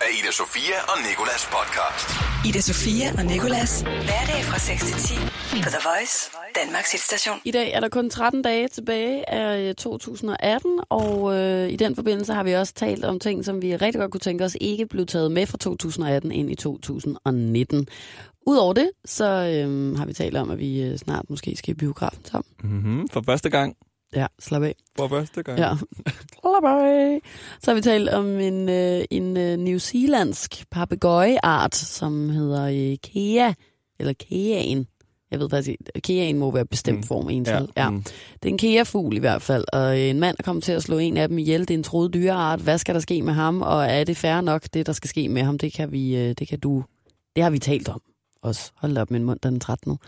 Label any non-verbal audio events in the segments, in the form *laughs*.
af Ida Sofia og Nikolas podcast. Ida Sofia og Nikolas. Hverdag fra 6 til 10 på The Voice, Danmarks hitstation. I dag er der kun 13 dage tilbage af øh, 2018, og øh, i den forbindelse har vi også talt om ting, som vi rigtig godt kunne tænke os ikke blev taget med fra 2018 ind i 2019. Udover det, så øh, har vi talt om, at vi øh, snart måske skal i biografen sammen. Mm-hmm. For første gang. Ja, slap af. For første gang. Ja. Slap af. Så har vi talt om en, øh, en øh, New Zealandsk papegøjeart, som hedder øh, Kea, eller Keaen. Jeg ved faktisk ikke, Keaen må være bestemt Mm. form en Ja. Ja. mm. Det er en Kea-fugl i hvert fald, og en mand er kommet til at slå en af dem ihjel. Det er en troet dyreart. Hvad skal der ske med ham, og er det fair nok, det der skal ske med ham? Det kan, vi, øh, det kan du... Det har vi talt om også. Hold op, min mund den er træt nu.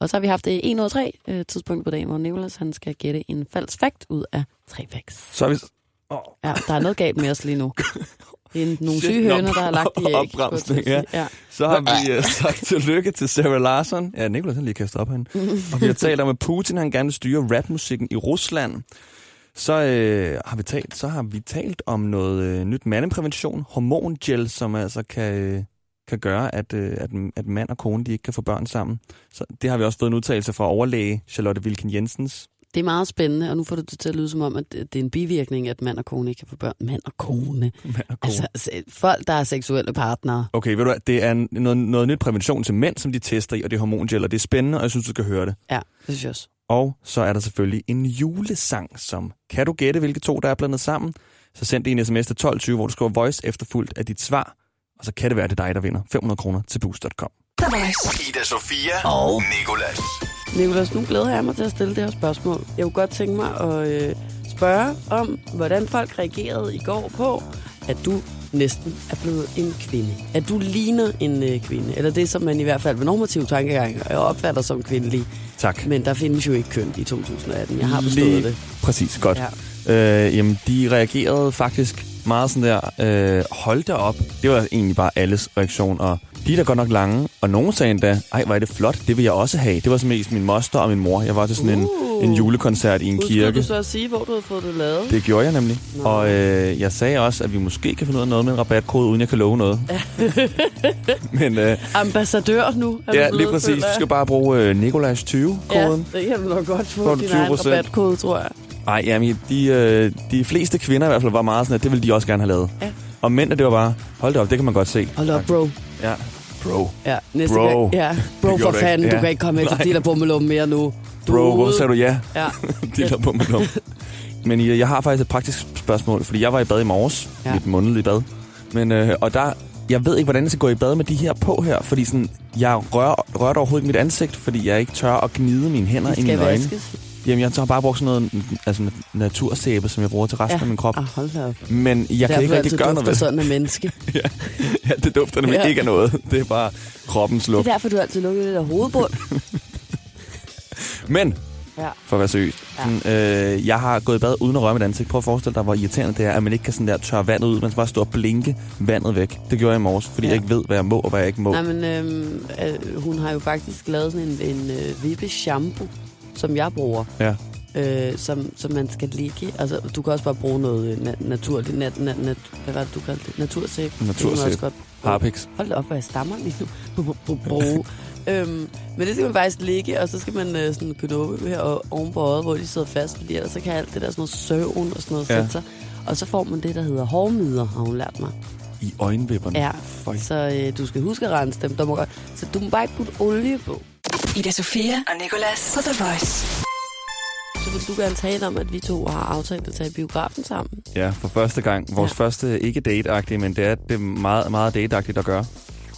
Og så har vi haft af tre øh, tidspunkt på dagen, hvor Nicolas han skal gætte en falsk fakt ud af tre facts. Så er vi... Oh. Ja, der er noget galt med os lige nu. *laughs* Det er nogle syge høner, der har lagt i *laughs* æg. opbremsning, sige. ja. Så har vi uh, *laughs* sagt tillykke til Sarah Larson. Ja, Nicolas han lige kastet op herinde. og vi har talt om, at Putin han gerne vil styre rapmusikken i Rusland. Så, øh, har vi talt, så har vi talt om noget øh, nyt mandeprævention, hormongel, som altså kan, øh, kan gøre, at, øh, at, at mand og kone de ikke kan få børn sammen. Så det har vi også fået en udtalelse fra overlæge Charlotte Wilken Jensens. Det er meget spændende, og nu får du det til at lyde som om, at det er en bivirkning, at mand og kone ikke kan få børn. Mand og kone. Mand og kone. Altså, folk, der er seksuelle partnere. Okay, ved du hvad, det er noget, noget nyt prævention til mænd, som de tester i, og det er hormongel, og det er spændende, og jeg synes, du skal høre det. Ja, det synes jeg også. Og så er der selvfølgelig en julesang, som kan du gætte, hvilke to, der er blandet sammen? Så send det en sms til 1220, hvor du skriver voice efterfulgt af dit svar, og så kan det være, det er dig, der vinder 500 kroner til boost.com. Ida Sofia og Nikolas. Nicolas, nu glæder jeg mig til at stille det her spørgsmål. Jeg kunne godt tænke mig at øh, spørge om, hvordan folk reagerede i går på, at du næsten er blevet en kvinde. At du ligner en øh, kvinde. Eller det, som man i hvert fald ved normativ tankegang opfatter som kvindelig. Tak. Men der findes jo ikke køn i 2018. Jeg har forstået Lige det. Præcis, godt. Ja. Øh, jamen, de reagerede faktisk meget sådan der, øh, hold da op. Det var egentlig bare alles reaktion, og de er da godt nok lange. Og nogen sagde endda, ej, hvor er det flot, det vil jeg også have. Det var så mest min moster og min mor. Jeg var til sådan en, Uh. en julekoncert i en Husker kirke. du så at sige, hvor du havde fået det lavet? Det gjorde jeg nemlig. Nå. Og øh, jeg sagde også, at vi måske kan finde ud af noget med en rabatkode, uden jeg kan love noget. *laughs* Men øh, Ambassadør nu. er ja, lige præcis. Du skal bare bruge øh, Nicolas20-koden. Ja, det kan du nok godt få din egen 20%. rabatkode, tror jeg. Nej, jamen, de, øh, de fleste kvinder i hvert fald var meget sådan, at det ville de også gerne have lavet. Ja. Og mændene, det var bare, hold da op, det kan man godt se. Hold op, bro. Ja. Bro. Ja, næste Bro. gang. Ja, bro for du fanden. Du Ja. kan ikke komme efter der bummelum mere nu. Du Bro, er hvorfor sagde du ja? Ja, *laughs* på mig *laughs* Men øh, jeg har faktisk et praktisk spørgsmål, fordi jeg var i bad i morges. Ja. Mit månedlige bad. Men, øh, og der, jeg ved ikke, hvordan jeg skal gå i bad med de her på her, fordi sådan, jeg rører, rører overhovedet ikke mit ansigt, fordi jeg ikke tør at gnide mine hænder de ind i skal mine øjne. vaskes. Jamen, jeg har bare brugt sådan noget altså, nat- natursæbe, som jeg bruger til resten Ja. af min krop. Ah, hold da op. Men jeg Derfor kan ikke rigtig gøre noget ved det. sådan af menneske. *laughs* Ja, det dufter nemlig Ja. ja. ikke af noget. Det er bare kroppens Det lugt. er derfor, du altid lukker det der hovedbund. *laughs* Men, Ja. for at være seriøs, Ja. sådan, øh, jeg har gået i bad uden at røre mit ansigt. Prøv at forestille dig, hvor irriterende det er, at man ikke kan sådan der tørre vandet ud. Man skal bare stå og blinke vandet væk. Det gjorde jeg i morges, fordi Ja. ja. jeg ikke ved, hvad jeg må og hvad jeg ikke må. Nej, men øhm, øh, hun har jo faktisk lavet sådan en, en øh, vippe shampoo, som jeg bruger. Ja. Øh, som, som man skal ligge. Altså, du kan også bare bruge noget øh, na- naturligt. Nat, nat, nat, hvad var det, du kaldte det? Godt bruge. Harpix. Hold da op, hvor jeg stammer lige nu. *laughs* Bruge. øhm, men det skal man faktisk ligge, og så skal man øh, sådan knuppe her og oven på øjet, hvor de sidder fast, fordi ellers så kan alt det der sådan noget søvn og sådan noget Ja. sætte sig. Og så får man det, der hedder hårmider, har hun lært mig. I øjenvipperne. Ja, Føj. så øh, du skal huske at rense dem. Der må godt, så du må bare ikke putte olie på. Ida Sofia og Nikolas på The Voice. Så vil du gerne tale om, at vi to har aftalt at tage i biografen sammen. Ja, for første gang. Vores Ja. første ikke date men det er, det meget, meget date at gøre.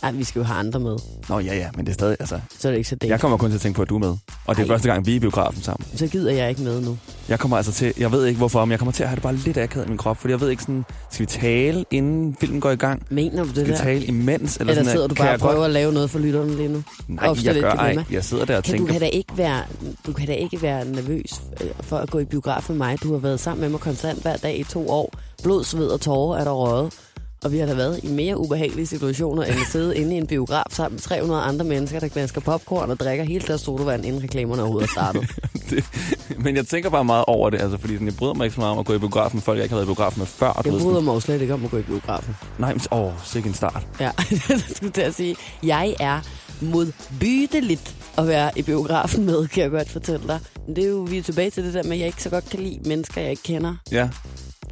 Nej, vi skal jo have andre med, Nå ja, ja, men det er stadig, altså... så er det ikke så date. Jeg kommer kun til at tænke på, at du er med. Og det er Ej. første gang, vi er i biografen sammen. Så gider jeg ikke med nu. Jeg kommer altså til, jeg ved ikke hvorfor, men jeg kommer til at have det bare lidt akavet i min krop, fordi jeg ved ikke sådan, skal vi tale inden filmen går i gang? Mener du det Skal vi der? tale imens? Eller, Eller sådan, sidder du bare jeg og prøver godt- at lave noget for lytterne lige nu? Nej, opstår jeg lidt gør ej. Jeg sidder der og Kan, du, tænker, kan da ikke være, du kan da ikke være nervøs øh, for at gå i biograf med mig. Du har været sammen med mig konstant hver dag i to år. Blod, sved og tårer er der røget. Og vi har da været i mere ubehagelige situationer, end at sidde inde i en biograf sammen med 300 andre mennesker, der knasker popcorn og drikker hele deres sodavand, inden reklamerne overhovedet er startet. *laughs* det, Men jeg tænker bare meget over det, altså, fordi sådan, jeg bryder mig ikke så meget om at gå i biografen med folk, jeg ikke har været i biografen med før. Jeg bryder mig jo slet ikke om at gå i biografen. Nej, men åh, sikke en start. Ja, *laughs* det skulle til at sige. Jeg er modbydeligt at være i biografen med, kan jeg godt fortælle dig. Men det er jo, vi er tilbage til det der med, at jeg ikke så godt kan lide mennesker, jeg ikke kender. Ja,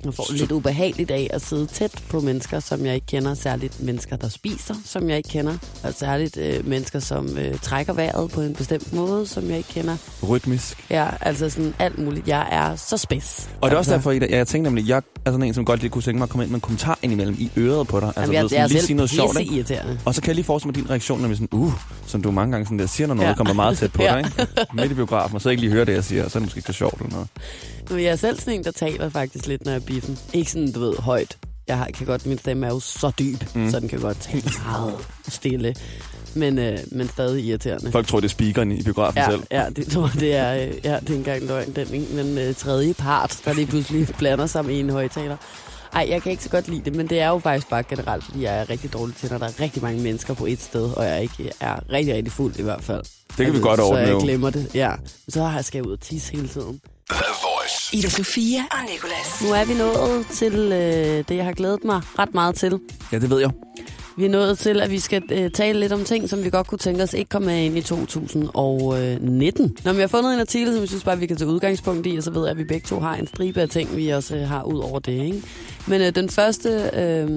Jeg får Så- lidt ubehageligt af at sidde tæt på mennesker, som jeg ikke kender. Særligt mennesker, der spiser, som jeg ikke kender. Og særligt øh, mennesker, som øh, trækker vejret på en bestemt måde, som jeg ikke kender. rytmisk. Ja, altså sådan alt muligt. Jeg er så spids. Og det er også altså, derfor, Ida, ja, jeg tænkte nemlig, jeg er sådan en, som godt lige kunne tænke mig at komme ind med en kommentar indimellem i øret på dig. Altså, Jamen, jeg, ved, jeg sådan, lige sige noget sjovt, ikke? Og så kan jeg lige forestille mig din reaktion, når vi sådan, uh, som du mange gange sådan der, siger, når noget Ja. kommer meget tæt på *laughs* Ja. dig, ikke? Midt i biografen, og så ikke lige høre det, jeg siger, og så er det måske ikke så sjovt eller noget. Men jeg er selv sådan en, der taler faktisk lidt, når jeg biffen. Ikke sådan, du ved, højt. Jeg har, kan godt, min stemme er jo så dyb, mm. så den kan godt tale meget stille. Men, øh, men stadig irriterende. Folk tror, det er speakeren i biografen Ja, selv. ja, det tror *laughs* jeg, det er, øh, ja, det er ikke engang løgn. Den, den øh, tredje part, der lige pludselig *laughs* blander sig med en højtaler. Ej, jeg kan ikke så godt lide det, men det er jo faktisk bare generelt, fordi jeg er rigtig dårlig til, når der er rigtig mange mennesker på et sted, og jeg ikke er rigtig, rigtig fuld i hvert fald. Det kan vi godt Så ordne jeg jo. glemmer det, ja. Så har jeg skal jeg ud og tisse hele tiden. Voice. Ida Sofia og Nicolas. Nu er vi nået til øh, det, jeg har glædet mig ret meget til. Ja, det ved jeg. Vi er nået til, at vi skal øh, tale lidt om ting, som vi godt kunne tænke os ikke kom med ind i 2019. Når vi har fundet en artikel, som vi synes bare, vi kan tage udgangspunkt i, og så ved jeg, at vi begge to har en stribe af ting, vi også øh, har ud over det. Ikke? Men øh, den, første, øh,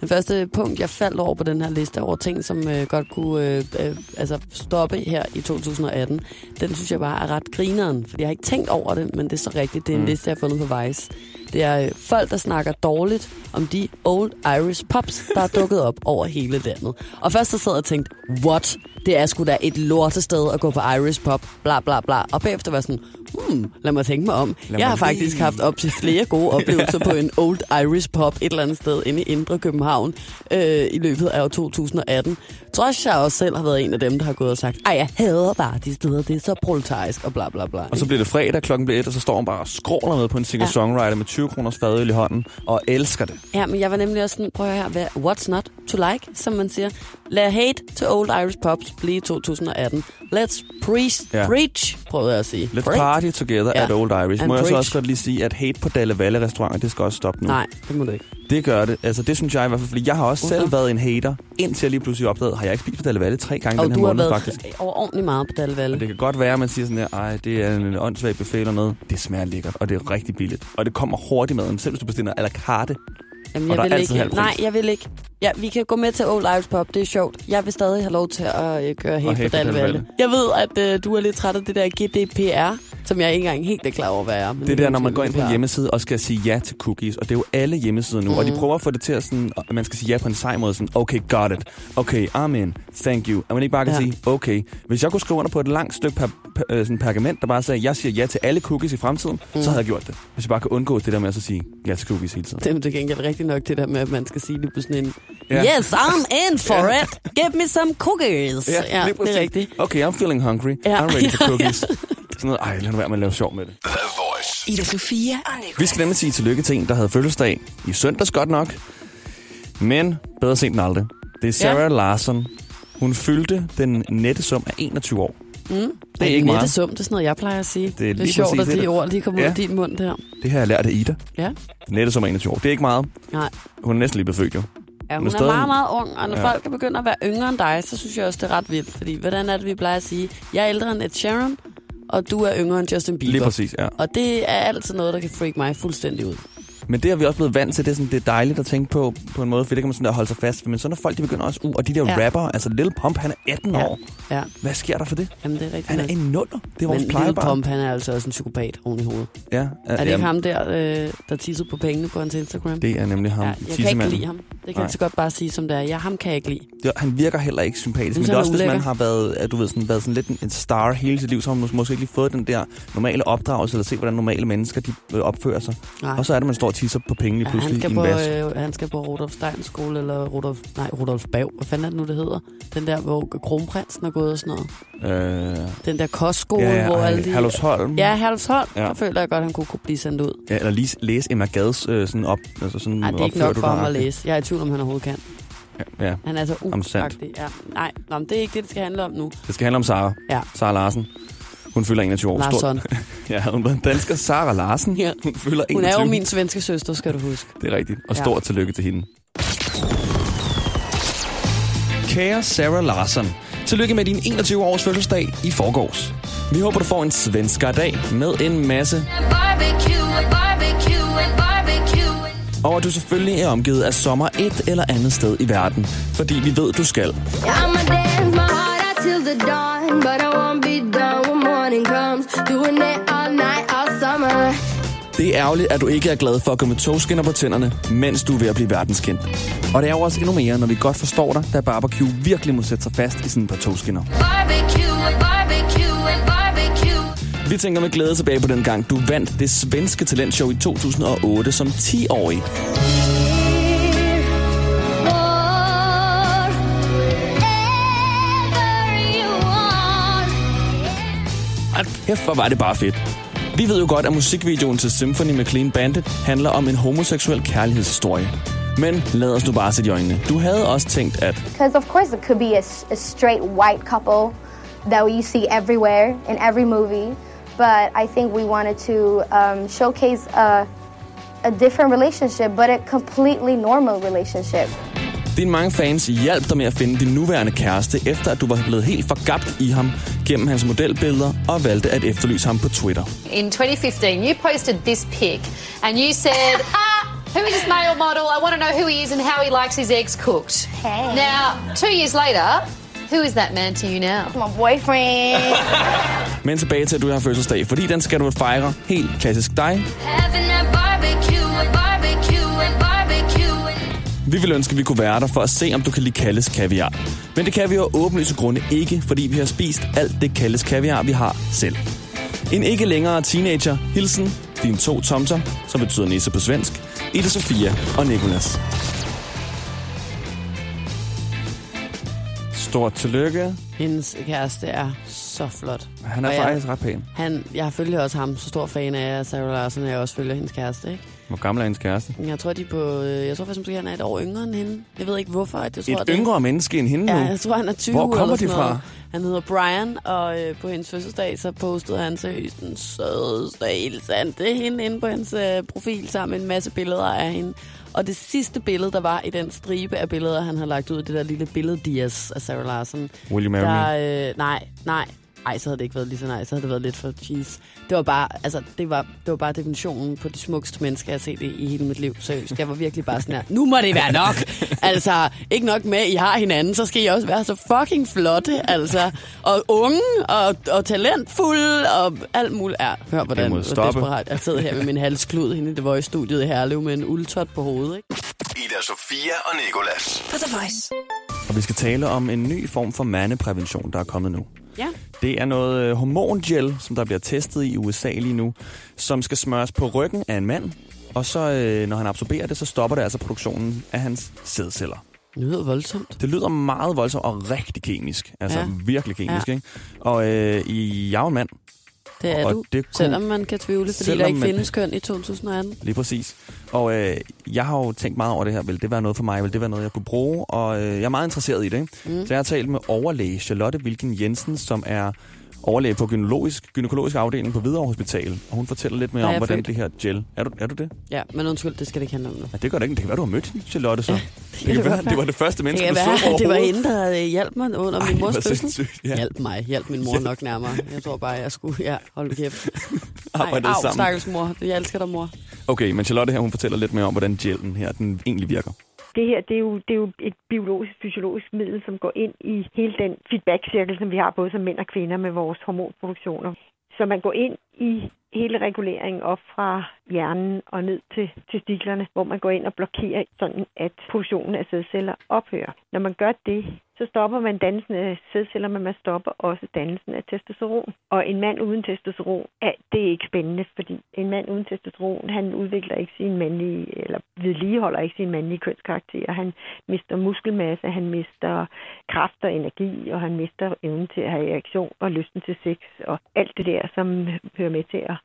den første punkt, jeg faldt over på den her liste over ting, som øh, godt kunne øh, øh, altså stoppe her i 2018, den synes jeg bare er ret grineren, fordi jeg har ikke tænkt over det, men det er så rigtigt. Det er en Mm. liste, jeg har fundet på Vice. Det er øh, folk, der snakker dårligt om de old Irish pops, der er dukket op *laughs* over hele landet. Og først så sad jeg og tænkte, what? Det er sgu da et lortested at gå på Irish pop, bla bla bla. Og bagefter var jeg sådan, hmm, lad mig tænke mig om. Lad jeg har faktisk lige- haft op til flere gode *laughs* *laughs* oplevelser på en old Irish pop et eller andet sted inde i Indre København øh, i løbet af år 2018. Trods jeg også selv har været en af dem, der har gået og sagt, ej, jeg hader bare de steder, det er så proletarisk og bla bla bla. Og så bliver det fredag, klokken bliver et, og så står hun bare og skråler med på en singer-songwriter med 20 kroners fadøl i hånden, og elsker det. Ja, men jeg var nemlig også sådan, prøv at høre her, what's not to like, som man siger. Lad hate to old Irish pops blive 2018. Let's preach, Ja. preach, prøvede jeg at sige. Let's Preach. party together Ja. at Old Irish. And Må jeg så preach. også godt lige sige, at hate på Dalle Valle restauranter, det skal også stoppe nu. Nej, det må du ikke. Det gør det. Altså, det synes jeg i hvert fald, fordi jeg har også Hvorfor? selv været en hater, indtil jeg lige pludselig opdagede, har jeg ikke spist på Dalle Valle tre gange Og den her du har måned, været faktisk. meget på Dalvalle. Og det kan godt være, at man siger sådan her, ej, det er en åndssvag buffet eller noget. Det smager lækkert, og det er rigtig billigt. Og det kommer hurtigt med, selv hvis du bestiller à la carte. Jamen, og jeg der vil ikke. Nej, jeg vil ikke. Ja, vi kan gå med til Old Irish Pop, det er sjovt. Jeg vil stadig have lov til at øh, gøre Og helt på Dalvalle. Valle. Jeg ved, at øh, du er lidt træt af det der GDPR, som jeg ikke engang helt er klar over, hvad er. Men Det er der, når man går ind på en hjemmeside og skal sige ja til cookies, og det er jo alle hjemmesider nu, mm. og de Mhm. prøver at få det til at, sådan, at man skal sige ja på en sej måde, sådan, okay, got it, okay, amen, thank you. At man ikke bare kan Ja. ja. sige, okay. Hvis jeg kunne skrive under på et langt stykke per, per, øh, sådan pergament, der bare sagde, jeg siger ja til alle cookies i fremtiden, mm. så havde jeg gjort det. Hvis jeg bare kan undgå det der med at så sige ja til cookies hele tiden. Det er til gengæld rigtigt nok det der med, at man skal sige lige på sådan en, Ja. Yes, I'm in for Ja. it. Give me some cookies. Ja, lige det er rigtigt. Okay, I'm feeling hungry. Ja. I'm ready for *laughs* cookies. Sådan noget, ej, lad nu være med at lave sjov med det. Ida Sofia og Nicolas. Vi skal nemlig sige tillykke til en, der havde fødselsdag i søndags godt nok. Men bedre sent end aldrig. Det er Sarah ja. Larson. Hun fyldte den nette sum af 21 år. Mm. Det er ikke meget. sum, det er sådan noget, jeg plejer at sige. Det er det er lige sjovt, at det, de der- ord lige kommer ud Ja. af din mund der. Det har jeg lært af Ida. Ja. Nette sum af 21 år. Det er ikke meget. Nej. Hun er næsten lige blevet født jo. Ja, Hun hun er er stadig- meget, meget ung, og når Ja. ja. folk er begyndt at være yngre end dig, så synes jeg også, det er ret vildt. Fordi, hvordan er det, vi plejer at sige? Jeg er ældre end Ed Sheeran, og du er yngre end Justin Bieber. Lige præcis, ja. Og det er altid noget, der kan freak mig fuldstændig ud. Men det har vi også blevet vant til. Det er, sådan, det er dejligt at tænke på på en måde, for det kan man sådan der holde sig fast. Men så når folk de begynder også, uh, og de der Ja. rapper, altså Lil Pump, han er 18 Ja. år. Ja, Hvad sker der for det? jamen det er rigtigt. Han er en nuller. Det er vores Men plejebarn. Pump, han er altså også en psykopat oven i hovedet. Ja, Er det ikke ham der, øh, der tissede på pengene på hans Instagram? Det er nemlig ham. ja, jeg kan ikke lide ham. Det kan Nej. jeg så godt bare sige, som det er. Ja, ham kan jeg ikke lide. Det, han virker heller ikke sympatisk, men det er også, er hvis man ulækker? har været, du ved, sådan, været sådan lidt en, star hele sit liv, så har man mås- måske ikke lige fået den der normale opdragelse, eller se, hvordan normale mennesker de, øh, opfører sig. Nej. Og så er det, man står og tisser på pengene Ja, pludselig han, skal i en på, øh, han skal på Rudolf Steins skole, eller Rudolf, nej, Rudolf Bav. Hvad fanden er det nu, det hedder? Den der, hvor kronprinsen er gået og sådan noget. Øh, Den der kostskole, ja, hvor ej, alle de... Herlufsholm. Ja, Herlufsholm. Ja. Der føler jeg godt, han kunne, kunne blive sendt ud. ja. Eller lige læse Emma Gads øh, sådan op. Altså sådan Nej, det er ikke nok for ham at læse. Jeg er tvivl om, han overhovedet kan. Ja, ja, Han er så uagtig. Ja. Nej, Nå, men det er ikke det, det skal handle om nu. det skal handle om Sara. Ja. Sara Larsen. Hun fylder 21 år. Larsson. Stort. *laughs* ja, hun var en dansker, Sara Larsen. Ja. Hun fylder 21. Hun er jo min svenske søster, skal du huske. Det er rigtigt. Og Ja. stort tillykke til hende. Kære Sarah Larsen, tillykke med din 21-års fødselsdag i forgårs. Vi håber, du får en svenskere dag med en masse, barbecue, barbecue. Og at du selvfølgelig er omgivet af sommer et eller andet sted i verden, fordi vi ved, du skal. Det er ærgerligt, at du ikke er glad for at gå med togskinner på tænderne, mens du er ved at blive verdenskendt. Og det er jo også endnu mere, når vi godt forstår dig, da barbecue virkelig må sætte sig fast i sådan et par togskinner. Barbecue. Vi tænker med glæde tilbage på den gang, du vandt det svenske talentshow i 2008 som 10-årig. Og kæft, hvor var det bare fedt. Vi ved jo godt, at musikvideoen til Symphony med Clean Bandit handler om en homoseksuel kærlighedshistorie. Men lad os nu bare sætte i øjnene. Du havde også tænkt, at Because of course it could be a, a straight white couple that you see everywhere in every movie, but I think we wanted to um, showcase a, a different relationship, but a completely normal relationship. dine mange fans hjalp dig med at finde din nuværende kæreste, efter at du var blevet helt forgabt i ham gennem hans modelbilleder og valgte at efterlyse ham på Twitter. In 2015, you posted this pic and you said, *laughs* ah, who is this male model? I want to know who he is and how he likes his eggs cooked. Hey. Now, two years later, who is that man to you now? My boyfriend. *laughs* Men tilbage til, at du har fødselsdag, fordi den skal du fejre helt klassisk dig. Vi vil ønske, at vi kunne være der for at se, om du kan lide Kalles kaviar. Men det kan vi jo åbenlyse grunde ikke, fordi vi har spist alt det Kalles kaviar, vi har selv. En ikke længere teenager, hilsen, dine to tomser, som betyder nisse på svensk, Ida Sofia og Nikolas. Stort tillykke. Hendes kæreste er så flot. Han er Og jeg- faktisk ret pæn. Han, jeg følger også ham, så stor fan af Sarah Larsen, at jeg også følger hendes kæreste, ikke? Hvor gammel er hendes kæreste? Jeg tror, de på, øh, jeg tror faktisk, måske, han er et år yngre end hende. Jeg ved ikke, hvorfor. at Jeg tror, Et det- yngre menneske end hende nu. Ja, jeg tror, han er 20 Hvor kommer de fra? noget. Han hedder Brian, og øh, på hendes fødselsdag, så postede han seriøst den sødeste, sandt. Det er hende inde på hendes øh, profil, sammen med en masse billeder af hende. Og det sidste billede, der var i den stribe af billeder, han har lagt ud, det der lille billede Dias af Sarah Larson. Will you marry me? der, øh, nej, nej. Ej, så havde det ikke været lige så nice. Så havde det været lidt for cheese. Det var bare, altså, det var, det var bare definitionen på de smukkeste mennesker, jeg har set i, i hele mit liv. Seriøst. Jeg var virkelig bare sådan her, nu må det være nok. *laughs* altså, ikke nok med, at I har hinanden, så skal I også være så fucking flotte. Altså, og unge, og, og talentfulde, og alt muligt. Ja, hør hvordan må hvor stoppe. desperat. Jeg sidder her med min halsklud hende. Det var i studiet i Herlev med en uldtot på hovedet, ikke? Ida Sofia og Nikolas. På The Voice. Og vi skal tale om en ny form for mandeprævention, der er kommet nu. Det er noget øh, hormongel, som der bliver testet i USA lige nu, som skal smøres på ryggen af en mand. Og så, øh, når han absorberer det, så stopper det altså produktionen af hans sædceller. Det lyder voldsomt. Det lyder meget voldsomt og rigtig kemisk. Altså Ja. virkelig kemisk, Ja. ikke? Og øh, i jeg er en mand, Det er Og du, det kunne- selvom man kan tvivle, fordi der ikke man- findes køn i 2018. lige præcis. Og øh, jeg har jo tænkt meget over det her. Vil det være noget for mig? Vil det være noget, jeg kunne bruge? Og øh, jeg er meget interesseret i det. Mm. Så jeg har talt med overlæge Charlotte Wilken Jensen, som er overlæge på gynækologisk, gynækologisk afdeling på Hvidovre Hospital. Og hun fortæller lidt mere er om, hvordan født. det her gel... Er du, er du det? Ja, men undskyld, det skal det ikke handle om nu. Ja, det gør det ikke. Det kan være, du har mødt Charlotte så. *laughs* det, det kan godt være, være. det var det første Det menneske, kan du så være, at det var overhovedet. hende, der øh, hjalp mig under Ej, min mors fødsel. ja. Hjælp mig, hjælp min mor nok nærmere. Jeg tror bare, jeg skulle... Ja, hold kæft. *laughs* Ej, Arbejdede au, sammen. stakkels mor. Jeg elsker dig, mor. Okay, men Charlotte her, hun fortæller lidt mere om, hvordan gelen her, den egentlig virker. Det her, det er, jo, det er jo et biologisk, fysiologisk middel, som går ind i hele den feedback-cirkel, som vi har både som mænd og kvinder med vores hormonproduktioner. Så man går ind i hele reguleringen op fra hjernen og ned til testiklerne, hvor man går ind og blokerer, sådan at produktionen af sædceller ophører. Når man gør det, så stopper man dannelsen af sædceller, men man stopper også dannelsen af testosteron. Og en mand uden testosteron, er, det er ikke spændende, fordi en mand uden testosteron, han udvikler ikke sin mandlige, eller vedligeholder ikke sin mandlige kønskarakter. Han mister muskelmasse, han mister kraft og energi, og han mister evnen til at have reaktion og lysten til sex, og alt det der, som hører med til at,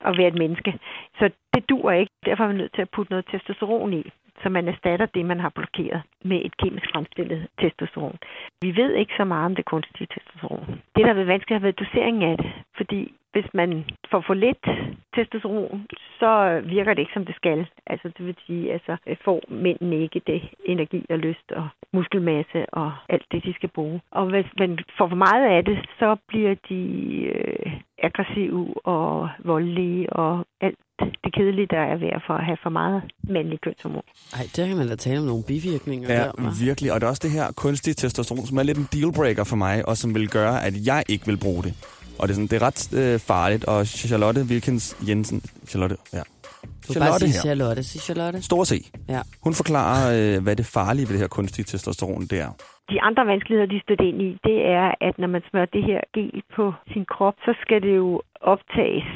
at være et menneske. Så det dur ikke. Derfor er man nødt til at putte noget testosteron i. Så man erstatter det, man har blokeret med et kemisk fremstillet testosteron. Vi ved ikke så meget om det kunstige testosteron. Det, der har været vanskeligt, har været doseringen af det. Fordi hvis man får for lidt testosteron, så virker det ikke, som det skal. Altså, det vil sige, altså, får mændene ikke det energi og lyst og muskelmasse og alt det, de skal bruge. Og hvis man får for meget af det, så bliver de øh, aggressive og voldelige og alt det kedelige, der er ved at for at have for meget mandlig kønshormon. Ej, der kan man da tale om nogle bivirkninger. Ja, der, hva'? virkelig. Og det er også det her kunstige testosteron, som er lidt en dealbreaker for mig, og som vil gøre, at jeg ikke vil bruge det. Og det er, sådan, det er ret øh, farligt, og Charlotte Wilkins Jensen... Charlotte, ja. Du kan bare sige Charlotte. Sig Charlotte. Stor C. Ja. Hun forklarer, øh, hvad det farlige ved det her kunstige testosteron det er. De andre vanskeligheder, de støtter ind i, det er, at når man smører det her gel på sin krop, så skal det jo optages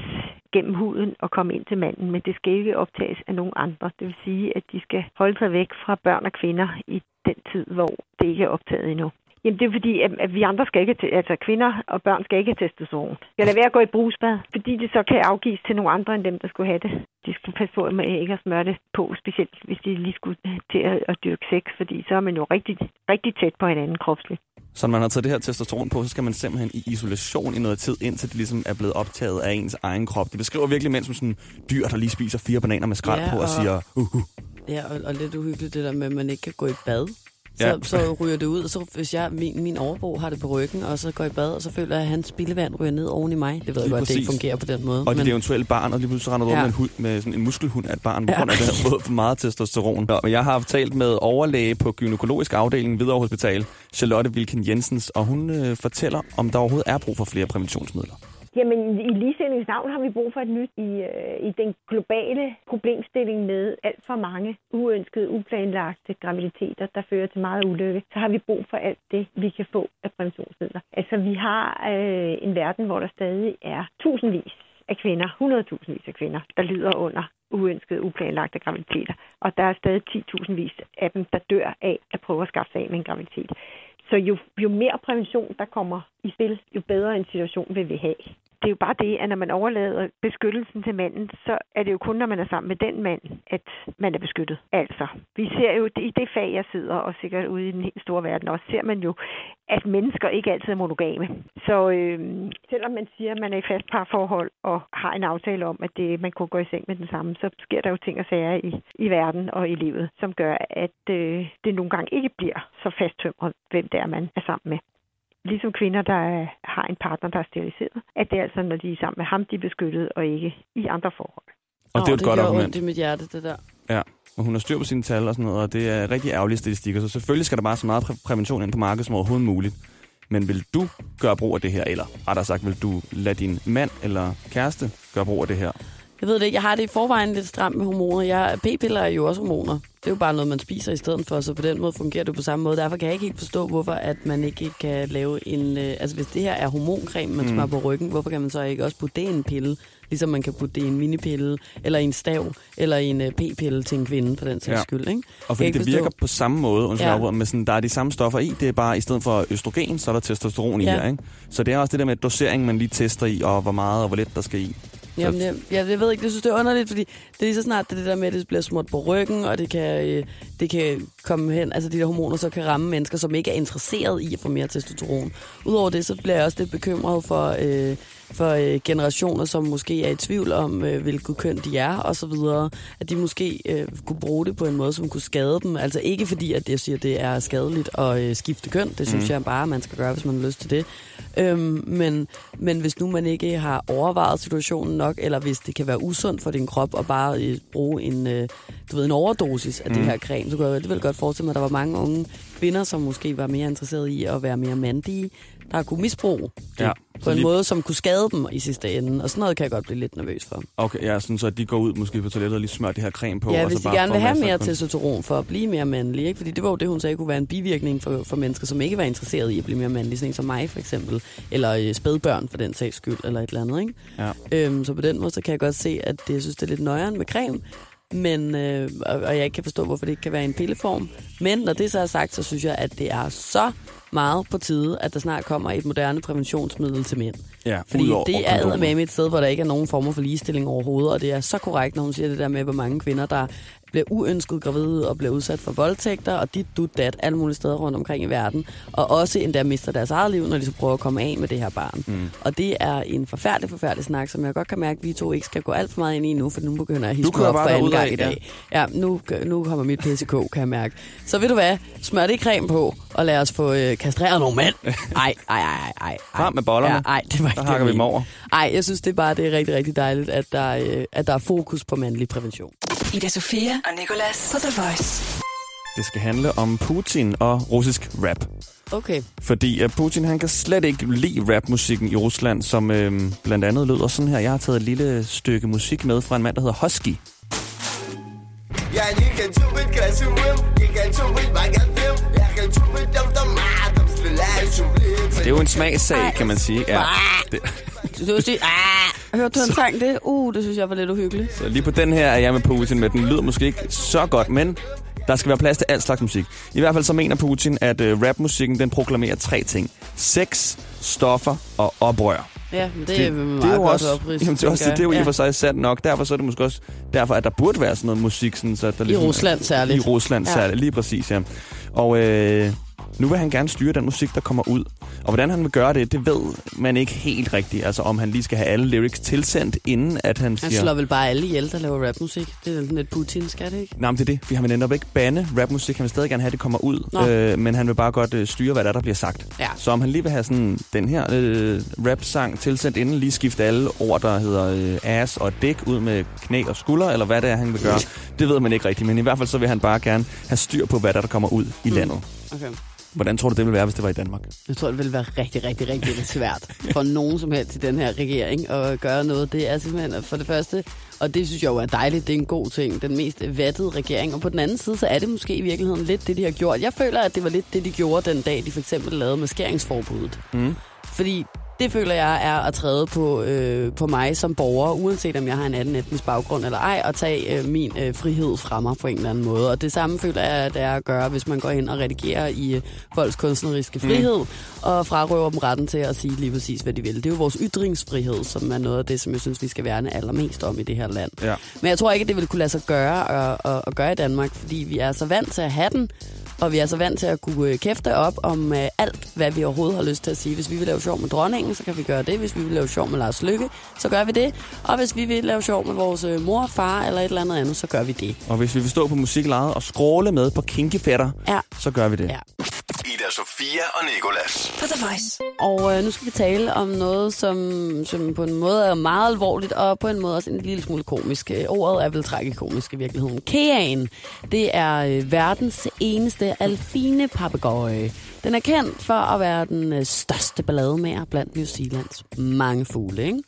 gennem huden og komme ind til manden, men det skal ikke optages af nogen andre. Det vil sige, at de skal holde sig væk fra børn og kvinder i den tid, hvor det ikke er optaget endnu. Jamen det er fordi, at, at vi andre skal ikke, altså kvinder og børn skal ikke have testosteron. Jeg lader være at gå i brugsbad, fordi det så kan afgives til nogle andre end dem, der skulle have det. De skulle passe på med ikke at smøre det på, specielt hvis de lige skulle til at, at dyrke sex, fordi så er man jo rigtig, rigtig tæt på hinanden kropsligt. Så når man har taget det her testosteron på, så skal man simpelthen i isolation i noget tid, indtil det ligesom er blevet optaget af ens egen krop. Det beskriver virkelig mænd som sådan dyr, der lige spiser fire bananer med skrald Ja, på og, og- siger, uh, uh. Ja, og, og lidt uhyggeligt det der med, at man ikke kan gå i bad. Så, Ja. ja. så ryger det ud, og så hvis jeg, min, min overbo har det på ryggen, og så går i bad, og så føler jeg, at hans spildevand ryger ned oven i mig. Det ved jeg godt, det ikke præcis. fungerer på den måde. Og det er eventuelt barn, og lige pludselig så render du ja. Med, en hund, med sådan en muskelhund af et barn, på Ja. grund af, at det har fået for meget testosteron. Nå, men jeg har talt med overlæge på gynækologisk afdeling Hvidovre Hospital, Charlotte Wilken Jensens, og hun øh, fortæller, om der overhovedet er brug for flere præventionsmidler. Jamen, i ligestillingens navn har vi brug for et nyt i, øh, i den globale problemstilling med alt for mange uønskede, uplanlagte graviditeter, der fører til meget ulykke. Så har vi brug for alt det, vi kan få af præventionsmidler. Altså, vi har øh, en verden, hvor der stadig er tusindvis af kvinder, 100.000 af kvinder, der lider under uønskede, uplanlagte graviditeter. Og der er stadig 10.000 vis af dem, der dør af at prøve at skaffe sig af med en graviditet. Så jo, jo mere prævention, der kommer i spil, jo bedre en situation vil vi have. Det er jo bare det, at når man overlader beskyttelsen til manden, så er det jo kun, når man er sammen med den mand, at man er beskyttet. Altså, vi ser jo i det fag, jeg sidder, og sikkert ude i den helt store verden også, ser man jo, at mennesker ikke altid er monogame. Så øh, selvom man siger, at man er i fast parforhold og har en aftale om, at det, man kunne gå i seng med den samme, så sker der jo ting og sager i, i verden og i livet, som gør, at øh, det nogle gange ikke bliver så fasttømret, hvem det er, man er sammen med. Ligesom kvinder, der er, har en partner, der er steriliseret, at det er altså, når de er sammen med ham, de er beskyttet, og ikke i andre forhold. Og det er jo et det godt argument. i mit hjerte, det der. Ja, og hun har styr på sine tal og sådan noget, og det er rigtig ærgerlige statistikker, så selvfølgelig skal der bare så meget præ- prævention ind på markedet som overhovedet muligt. Men vil du gøre brug af det her, eller rettere sagt, vil du lade din mand eller kæreste gøre brug af det her? Jeg ved det ikke. Jeg har det i forvejen lidt stramt med hormoner. Jeg, p-piller er jo også hormoner. Det er jo bare noget, man spiser i stedet for, så på den måde fungerer det på samme måde. Derfor kan jeg ikke helt forstå, hvorfor at man ikke kan lave en... Øh, altså hvis det her er hormoncreme, man smører på ryggen, hvorfor kan man så ikke også putte en pille? Ligesom man kan putte det i en minipille, eller i en stav, eller i en øh, p-pille til en kvinde, for den sags Ja. skyld. Ikke? Og fordi det virker på samme måde, undskyld Ja. med sådan, der er de samme stoffer i, det er bare i stedet for østrogen, så er der testosteron i Ja. her, ikke? Så det er også det der med dosering, man lige tester i, og hvor meget og hvor lidt der skal i. Jamen, jeg, jeg, jeg ved ikke, det synes det er underligt, fordi det er lige så snart det, er det der med, at det bliver smurt på ryggen, og det kan, øh, det kan komme hen, altså de der hormoner så kan ramme mennesker, som ikke er interesseret i at få mere testosteron. Udover det, så bliver jeg også lidt bekymret for, øh, for øh, generationer, som måske er i tvivl om, øh, hvilket køn de er, og så videre, at de måske øh, kunne bruge det på en måde, som kunne skade dem. Altså ikke fordi, at jeg siger, at det er skadeligt at øh, skifte køn, det synes mm. jeg bare, man skal gøre, hvis man har lyst til det. Øhm, men, men hvis nu man ikke har overvejet situationen nok, eller hvis det kan være usundt for din krop at bare øh, bruge en, øh, du ved, en overdosis af mm. det her creme, så kunne jeg alligevel godt forestille mig, at der var mange unge kvinder, som måske var mere interesserede i at være mere mandige, der kunne misbruge det Ja, på en lige- måde, som kunne skade dem i sidste ende. Og sådan noget kan jeg godt blive lidt nervøs for. Okay, ja, sådan så at de går ud måske på toilettet og lige smører det her creme på. Ja, og hvis så de bare gerne vil have mere testosteron for at blive mere mandlige, ikke? fordi det var jo det, hun sagde kunne være en bivirkning for, for mennesker, som ikke var interesseret i at blive mere mandlige, sådan en som mig for eksempel, eller øh, spædbørn for den sags skyld, eller et eller andet. Ikke? Ja. Øhm, så på den måde, så kan jeg godt se, at det, jeg synes, det er lidt nøjeren med creme, men, øh, og, og jeg ikke kan forstå, hvorfor det ikke kan være en pilleform. Men når det så er sagt, så synes jeg, at det er så meget på tide, at der snart kommer et moderne præventionsmiddel til mænd. Ja, Fordi det er med et sted, hvor der ikke er nogen former for ligestilling overhovedet, og det er så korrekt, når hun siger det der med, hvor mange kvinder, der bliver uønsket gravid og bliver udsat for voldtægter, og dit, du, dat, alle mulige steder rundt omkring i verden. Og også endda mister deres eget liv, når de så prøver at komme af med det her barn. Mm. Og det er en forfærdelig, forfærdelig snak, som jeg godt kan mærke, at vi to ikke skal gå alt for meget ind i nu, for nu begynder jeg at op for anden gang i dag. Ja, nu, nu kommer mit PCK, kan jeg mærke. Så ved du hvad, smør det creme på, og lad os få øh, kastreret nogle mænd. Ej, ej, ej, ej. Frem med bollerne. Ja, ej, det var ikke Der hakker vi dem over. ej, jeg synes det er bare, det er rigtig, rigtig dejligt, at der, øh, at der er fokus på mandlig prævention. Ida Sofia og Nicolas på The Voice. Det skal handle om Putin og russisk rap. Okay. Fordi uh, Putin han kan slet ikke lide rapmusikken i Rusland, som øh, blandt andet lyder sådan her. Jeg har taget et lille stykke musik med fra en mand, der hedder Husky. Я не хочу быть красивым, не хочу быть bogатым Я хочу быть автоматом, стреляющим в лица Det er jo en smagssag, kan man sige. Ja, det, Du vil sige, ah, hørte du en sang det? Uh, det synes jeg var lidt uhyggeligt. så lige på den her er jeg med Putin, men den lyder måske ikke så godt, men der skal være plads til alt slags musik. I hvert fald så mener Putin, at øh, rapmusikken den proklamerer tre ting. Sex, stoffer og oprør. Ja, men det, det, er meget det er jo godt også, oprids, jamen, det er, også, tænker det er jo i jeg. og for sig sandt nok. Derfor så er det måske også derfor, at der burde være sådan noget musik. Sådan, så der I ligesom, Rusland særligt. I Rusland Ja. særligt, lige præcis, ja. Og øh, nu vil han gerne styre den musik, der kommer ud. Og hvordan han vil gøre det, det ved man ikke helt rigtigt. Altså om han lige skal have alle lyrics tilsendt, inden at han Han siger... slår vel bare alle ihjel, der laver rapmusik. Det er lidt Putin, skal det ikke? Nej, men det er det. Vi har netop ikke bande rapmusik. Han vil stadig gerne have, at det kommer ud. Nå. Øh, men han vil bare godt øh, styre, hvad der, er, der bliver sagt. Ja. Så om han lige vil have sådan den her øh, rap-sang tilsendt inden, lige skifte alle ord, der hedder øh, ass og dick ud med knæ og skulder, eller hvad det er, han vil gøre, det ved man ikke rigtigt. Men i hvert fald så vil han bare gerne have styr på, hvad der, der kommer ud i landet. Okay. Hvordan tror du, det ville være, hvis det var i Danmark? Jeg tror, det vil være rigtig, rigtig, rigtig svært for nogen som helst i den her regering at gøre noget. Det er simpelthen for det første, og det synes jeg jo er dejligt, det er en god ting, den mest vattede regering. Og på den anden side, så er det måske i virkeligheden lidt det, de har gjort. Jeg føler, at det var lidt det, de gjorde den dag, de for eksempel lavede maskeringsforbuddet. Mm. Fordi det føler jeg er at træde på, øh, på mig som borger, uanset om jeg har en anden etnisk baggrund eller ej, og tage øh, min øh, frihed fra mig på en eller anden måde. Og det samme føler jeg, at det er at gøre, hvis man går ind og redigerer i øh, folks kunstneriske frihed, mm. og frarøver dem retten til at sige lige præcis, hvad de vil. Det er jo vores ytringsfrihed, som er noget af det, som jeg synes, vi skal værne allermest om i det her land. Ja. Men jeg tror ikke, at det vil kunne lade sig gøre at, at, at gøre i Danmark, fordi vi er så vant til at have den, og vi er så vant til at kunne øh, kæfte op om øh, alt, hvad vi overhovedet har lyst til at sige. Hvis vi vil lave sjov med dronningen, så kan vi gøre det. Hvis vi vil lave sjov med Lars Lykke, så gør vi det. Og hvis vi vil lave sjov med vores øh, mor, far eller et eller andet andet, så gør vi det. Og hvis vi vil stå på musiklejet og skråle med på kinky fætter, Ja. så gør vi det. Ja. Ida Sofia og Nicolas. På The Voice. Og øh, nu skal vi tale om noget, som, som på en måde er meget alvorligt, og på en måde også en lille smule komisk. Øh, Ordet er vel tragikomisk i virkeligheden. Keaen, det er øh, verdens eneste alfine papegøje. Den er kendt for at være den øh, største ballademager blandt New Zealands mange fugle. Ikke?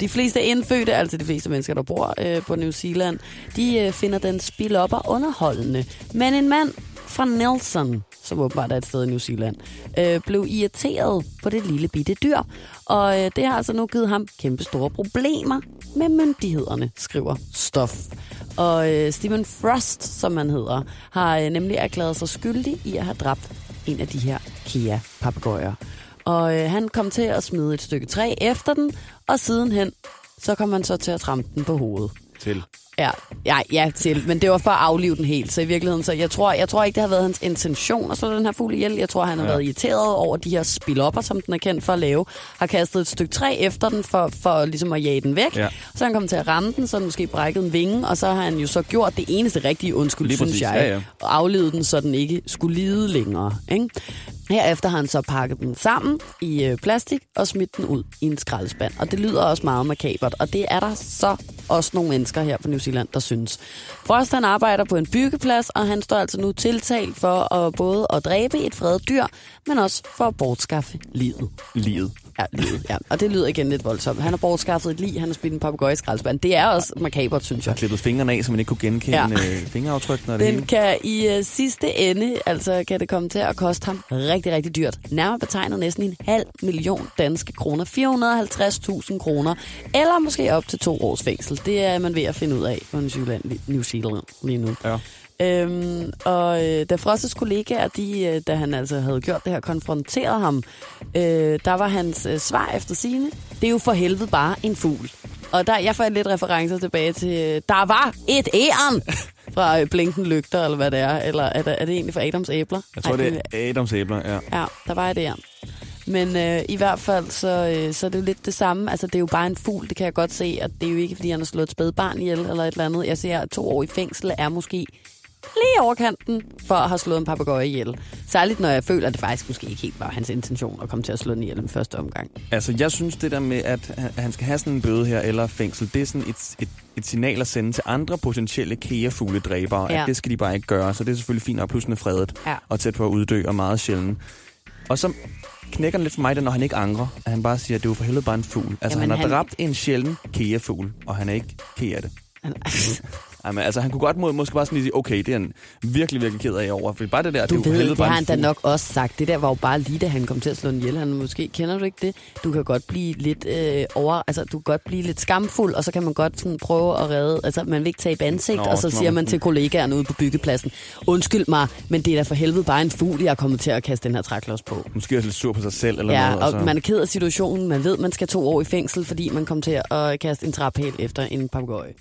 De fleste indfødte, altså de fleste mennesker, der bor øh, på New Zealand, de øh, finder den spilopper underholdende. Men en mand fra Nelson, som åbenbart er et sted i New Zealand, øh, blev irriteret på det lille bitte dyr. Og øh, det har altså nu givet ham kæmpe store problemer med myndighederne, skriver Stof. Og øh, Stephen Frost, som han hedder, har øh, nemlig erklæret sig skyldig i at have dræbt en af de her Kia-papegøjer. Og øh, han kom til at smide et stykke træ efter den, og sidenhen, så kom han så til at trampe den på hovedet. Til. Ja, ja, ja, til. Men det var for at aflive den helt. Så i virkeligheden, så jeg tror, jeg tror ikke, det har været hans intention at slå den her fugl ihjel. Jeg tror, han har Ja. været irriteret over de her spilopper, som den er kendt for at lave. Har kastet et stykke træ efter den for, for ligesom at jage den væk. Ja. Så han kommet til at ramme den, så den måske brækket en vinge, og så har han jo så gjort det eneste rigtige undskyld, Lige synes præcis, jeg. ja, ja. Og aflevet den, så den ikke skulle lide længere. Ikke? Herefter har han så pakket den sammen i øh, plastik og smidt den ud i en skraldespand. Og det lyder også meget makabert, og det er der så også nogle mennesker her på New Zealand, der synes. Frost han arbejder på en byggeplads, og han står altså nu tiltalt for at både at dræbe et fredet dyr, men også for at bortskaffe livet. Livet. Ja, livet, ja. Og det lyder igen lidt voldsomt. Han har bortskaffet et lig, han har spillet en papegøje i skraldespand. Det er også makabert, synes jeg. har klippet fingrene af, så man ikke kunne genkende Ja. øh, fingeraftrykkene og det Den hele. kan i øh, sidste ende, altså kan det komme til at koste ham rigtig, rigtig dyrt. Nærmere betegnet næsten en halv million danske kroner. 450.000 kroner. Eller måske op til to års fængsel. Det er man ved at finde ud af på New Zealand, New Zealand lige nu. Ja. Øhm, og øh, da Frostes kollegaer, de, øh, da han altså havde gjort det her, konfronterede ham, øh, der var hans øh, svar efter sine, det er jo for helvede bare en fugl. Og der, jeg får lidt referencer tilbage til, øh, der var et æren! fra øh, Blinkende Lygter, eller hvad det er. Eller er det, er det egentlig fra Adams Æbler? Jeg tror, Ej, det er Adams æbler, ja. Ja, der var jeg der. Men øh, i hvert fald, så, øh, så er det jo lidt det samme. Altså, det er jo bare en fugl, det kan jeg godt se. Og det er jo ikke, fordi han har slået et spædbarn ihjel eller et eller andet. Jeg ser, at to år i fængsel er måske lige overkanten for at have slået en papegøje ihjel. Særligt når jeg føler, at det faktisk måske ikke helt var hans intention at komme til at slå den ihjel i første omgang. Altså, jeg synes det der med, at han- at skal have sådan en bøde her, eller fængsel, det er sådan et, et, et signal at sende til andre potentielle kægefugledræbere, ja. At det skal de bare ikke gøre. Så det er selvfølgelig fint, og pludselig er fredet, Ja. og tæt på at uddø, og meget sjældent. Og så knækker den lidt for mig, når han ikke angrer, at han bare siger, at det jo for helvede bare en fugl. Altså, Jamen, han har han- dræbt en sjælden kægefugl, og han er ikke ked af det. Han- *laughs* Jamen, altså, han kunne godt må, måske bare sådan lige sige, okay, det er en virkelig, virkelig ked af over. For bare det der, Du det er jo ved, det bare har en han da nok også sagt. Det der var jo bare lige, da han kom til at slå den ihjel. Han måske, kender du ikke det? Du kan godt blive lidt øh, over, altså du kan godt blive lidt skamfuld, og så kan man godt sådan prøve at redde, altså man vil ikke tabe ansigt, Nå, og så siger man til kollegaerne ude på byggepladsen, undskyld mig, men det er da for helvede bare en fugl, jeg er kommet til at kaste den her træklods på. Måske er lidt sur på sig selv, eller Ja, noget. og så- man er ked af situationen. Man ved, man skal to år i fængsel, fordi man kom til at kaste en traphæl efter en papegøje.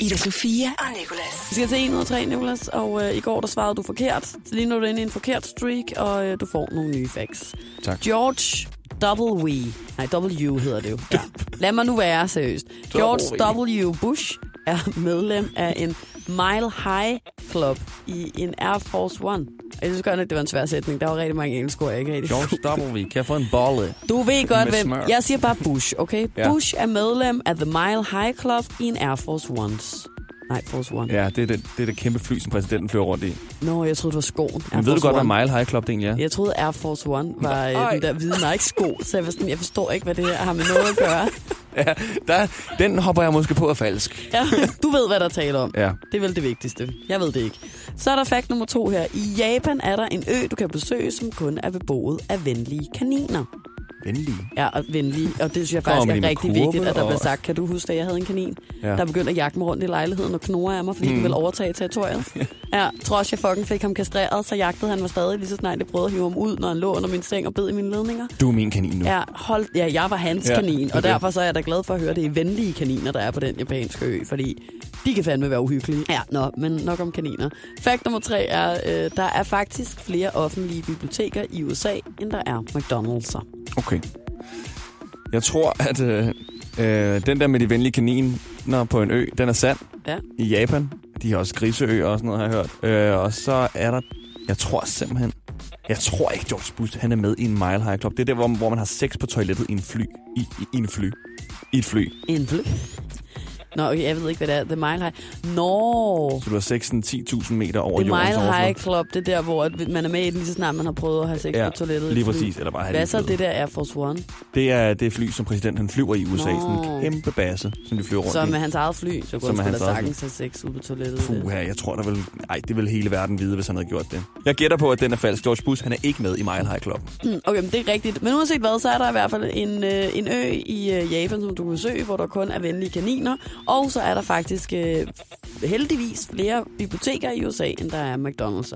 Ida Sofia og Nicolas. Vi skal til 1 ud af 3, Nicolas, og øh, i går der svarede du forkert. Så lige nu er du inde i en forkert streak, og øh, du får nogle nye facts. Tak. George W. Nej, W hedder det jo. Ja. Lad mig nu være seriøst. George W. Bush er medlem af en Mile High Club i en Air Force One. Jeg synes godt, at det var en svær sætning. Der var rigtig mange engelske ord, jeg ikke rigtig George W. Kan jeg få en bolle? Du ved godt, hvem... Jeg siger bare Bush, okay? Ja. Bush er medlem af The Mile High Club i en Air Force Ones. Nej, Force One. Ja, det er det, det, er det kæmpe fly, som præsidenten flyver rundt i. Nå, jeg troede, det var skoen. Air Men ved du godt, hvad One. Mile High Club det egentlig er? Jeg troede, Air Force One var Nej. øh, den der hvide Nike-sko, så jeg, var sådan, jeg forstår ikke, hvad det her har med noget at gøre. *laughs* Ja, der, den hopper jeg måske på af falsk. Ja, du ved, hvad der taler om. Ja. Det er vel det vigtigste. Jeg ved det ikke. Så er der fakt nummer to her. I Japan er der en ø, du kan besøge, som kun er beboet af venlige kaniner. Venlige. Ja, og venlige. Og det synes jeg faktisk er rigtig kurve vigtigt, at der og- bliver sagt. Kan du huske, at jeg havde en kanin, ja. der begyndte at jagte mig rundt i lejligheden og knurre af mig, fordi mm. den ville overtage territoriet? *laughs* ja, trods jeg fucking fik ham kastreret, så jagtede han mig stadig lige så snart jeg prøvede at hive ham ud, når han lå under min seng og bed i mine ledninger. Du er min kanin nu. Ja, hold, ja, jeg var hans Ja, kanin, og derfor så er jeg da glad for at høre, at det er venlige kaniner, der er på den japanske ø, fordi de kan fandme være uhyggelige. Ja, nå, men nok om kaniner. Fakt nummer tre er, øh, der er faktisk flere offentlige biblioteker i USA, end der er McDonald's'er. Okay. Jeg tror, at øh, øh, den der med de venlige kaniner på en ø, den er sand Ja. i Japan. De har også griseøer og sådan noget, har jeg hørt. Øh, og så er der, jeg tror simpelthen, jeg tror ikke, George Bush, han er med i en Mile High Club. Det er der, hvor, hvor man har sex på toilettet i en fly. I, i, i en fly. I et fly. En fly. Nå, okay, jeg ved ikke, hvad det er. The Mile High. Nå, Så du har sex sådan 10.000 meter over The jordens Mile High. Club, det er der, hvor at man er med i den lige så snart man har prøvet at have sex Ja, på toilettet. i lige præcis. Eller bare have Hvad det så i det der Air Force One? Det er det fly, som præsidenten han flyver i USA. Nå. Sådan en kæmpe base, som de flyver rundt Så i. med hans eget fly, så kunne han sagtens have sex ude på toilettet. Puh, her, jeg tror, der vil... Ej, det vil hele verden vide, hvis han havde gjort det. Jeg gætter på, at den er falsk. George Bush, han er ikke med i Mile High Club. Mm, Okay, men det er rigtigt. Men uanset hvad, så er der i hvert fald en, øh, en ø i øh, Japan, som du kan besøge, hvor der kun er venlige kaniner. Og så er der faktisk øh, heldigvis flere biblioteker i USA, end der er McDonald's.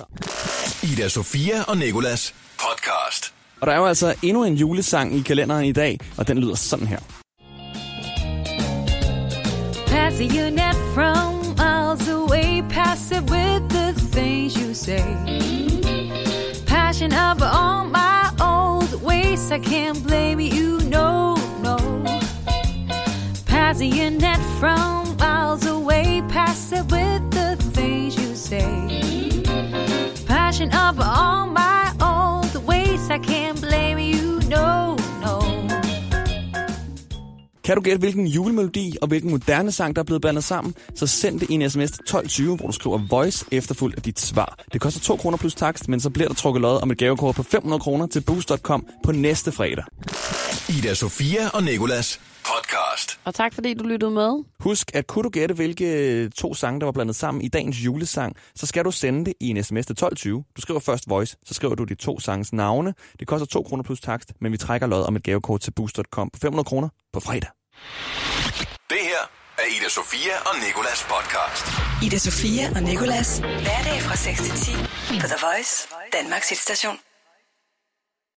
Ida Sofia og Nikolas podcast. Og der er jo altså endnu en julesang i kalenderen i dag, og den lyder sådan her. Pass your net from miles away. Pass it with the things you say. Passion up all my old ways. I can't blame you, no, no. Pass your net from miles away. Pass it with the things you say. Passion up all my old ways. I can't blame you, no, no. Kan du gætte, hvilken julemelodi og hvilken moderne sang, der er blevet blandet sammen? Så send det i en sms til 1220, hvor du skriver voice efterfulgt af dit svar. Det koster 2 kroner plus takst, men så bliver der trukket lod om et gavekort på 500 kroner til boost.com på næste fredag. Ida Sofia og Nikolas podcast. Og tak fordi du lyttede med. Husk, at kunne du gætte, hvilke to sange, der var blandet sammen i dagens julesang, så skal du sende det i en sms til 1220. Du skriver først voice, så skriver du de to sanges navne. Det koster 2 kroner plus takst, men vi trækker lod om et gavekort til boost.com på 500 kroner på fredag. Det her er Ida Sofia og Nikolas podcast. Ida Sofia og Nicolas. Hverdag fra 6 til 10 på The Voice, Danmarks hitstation.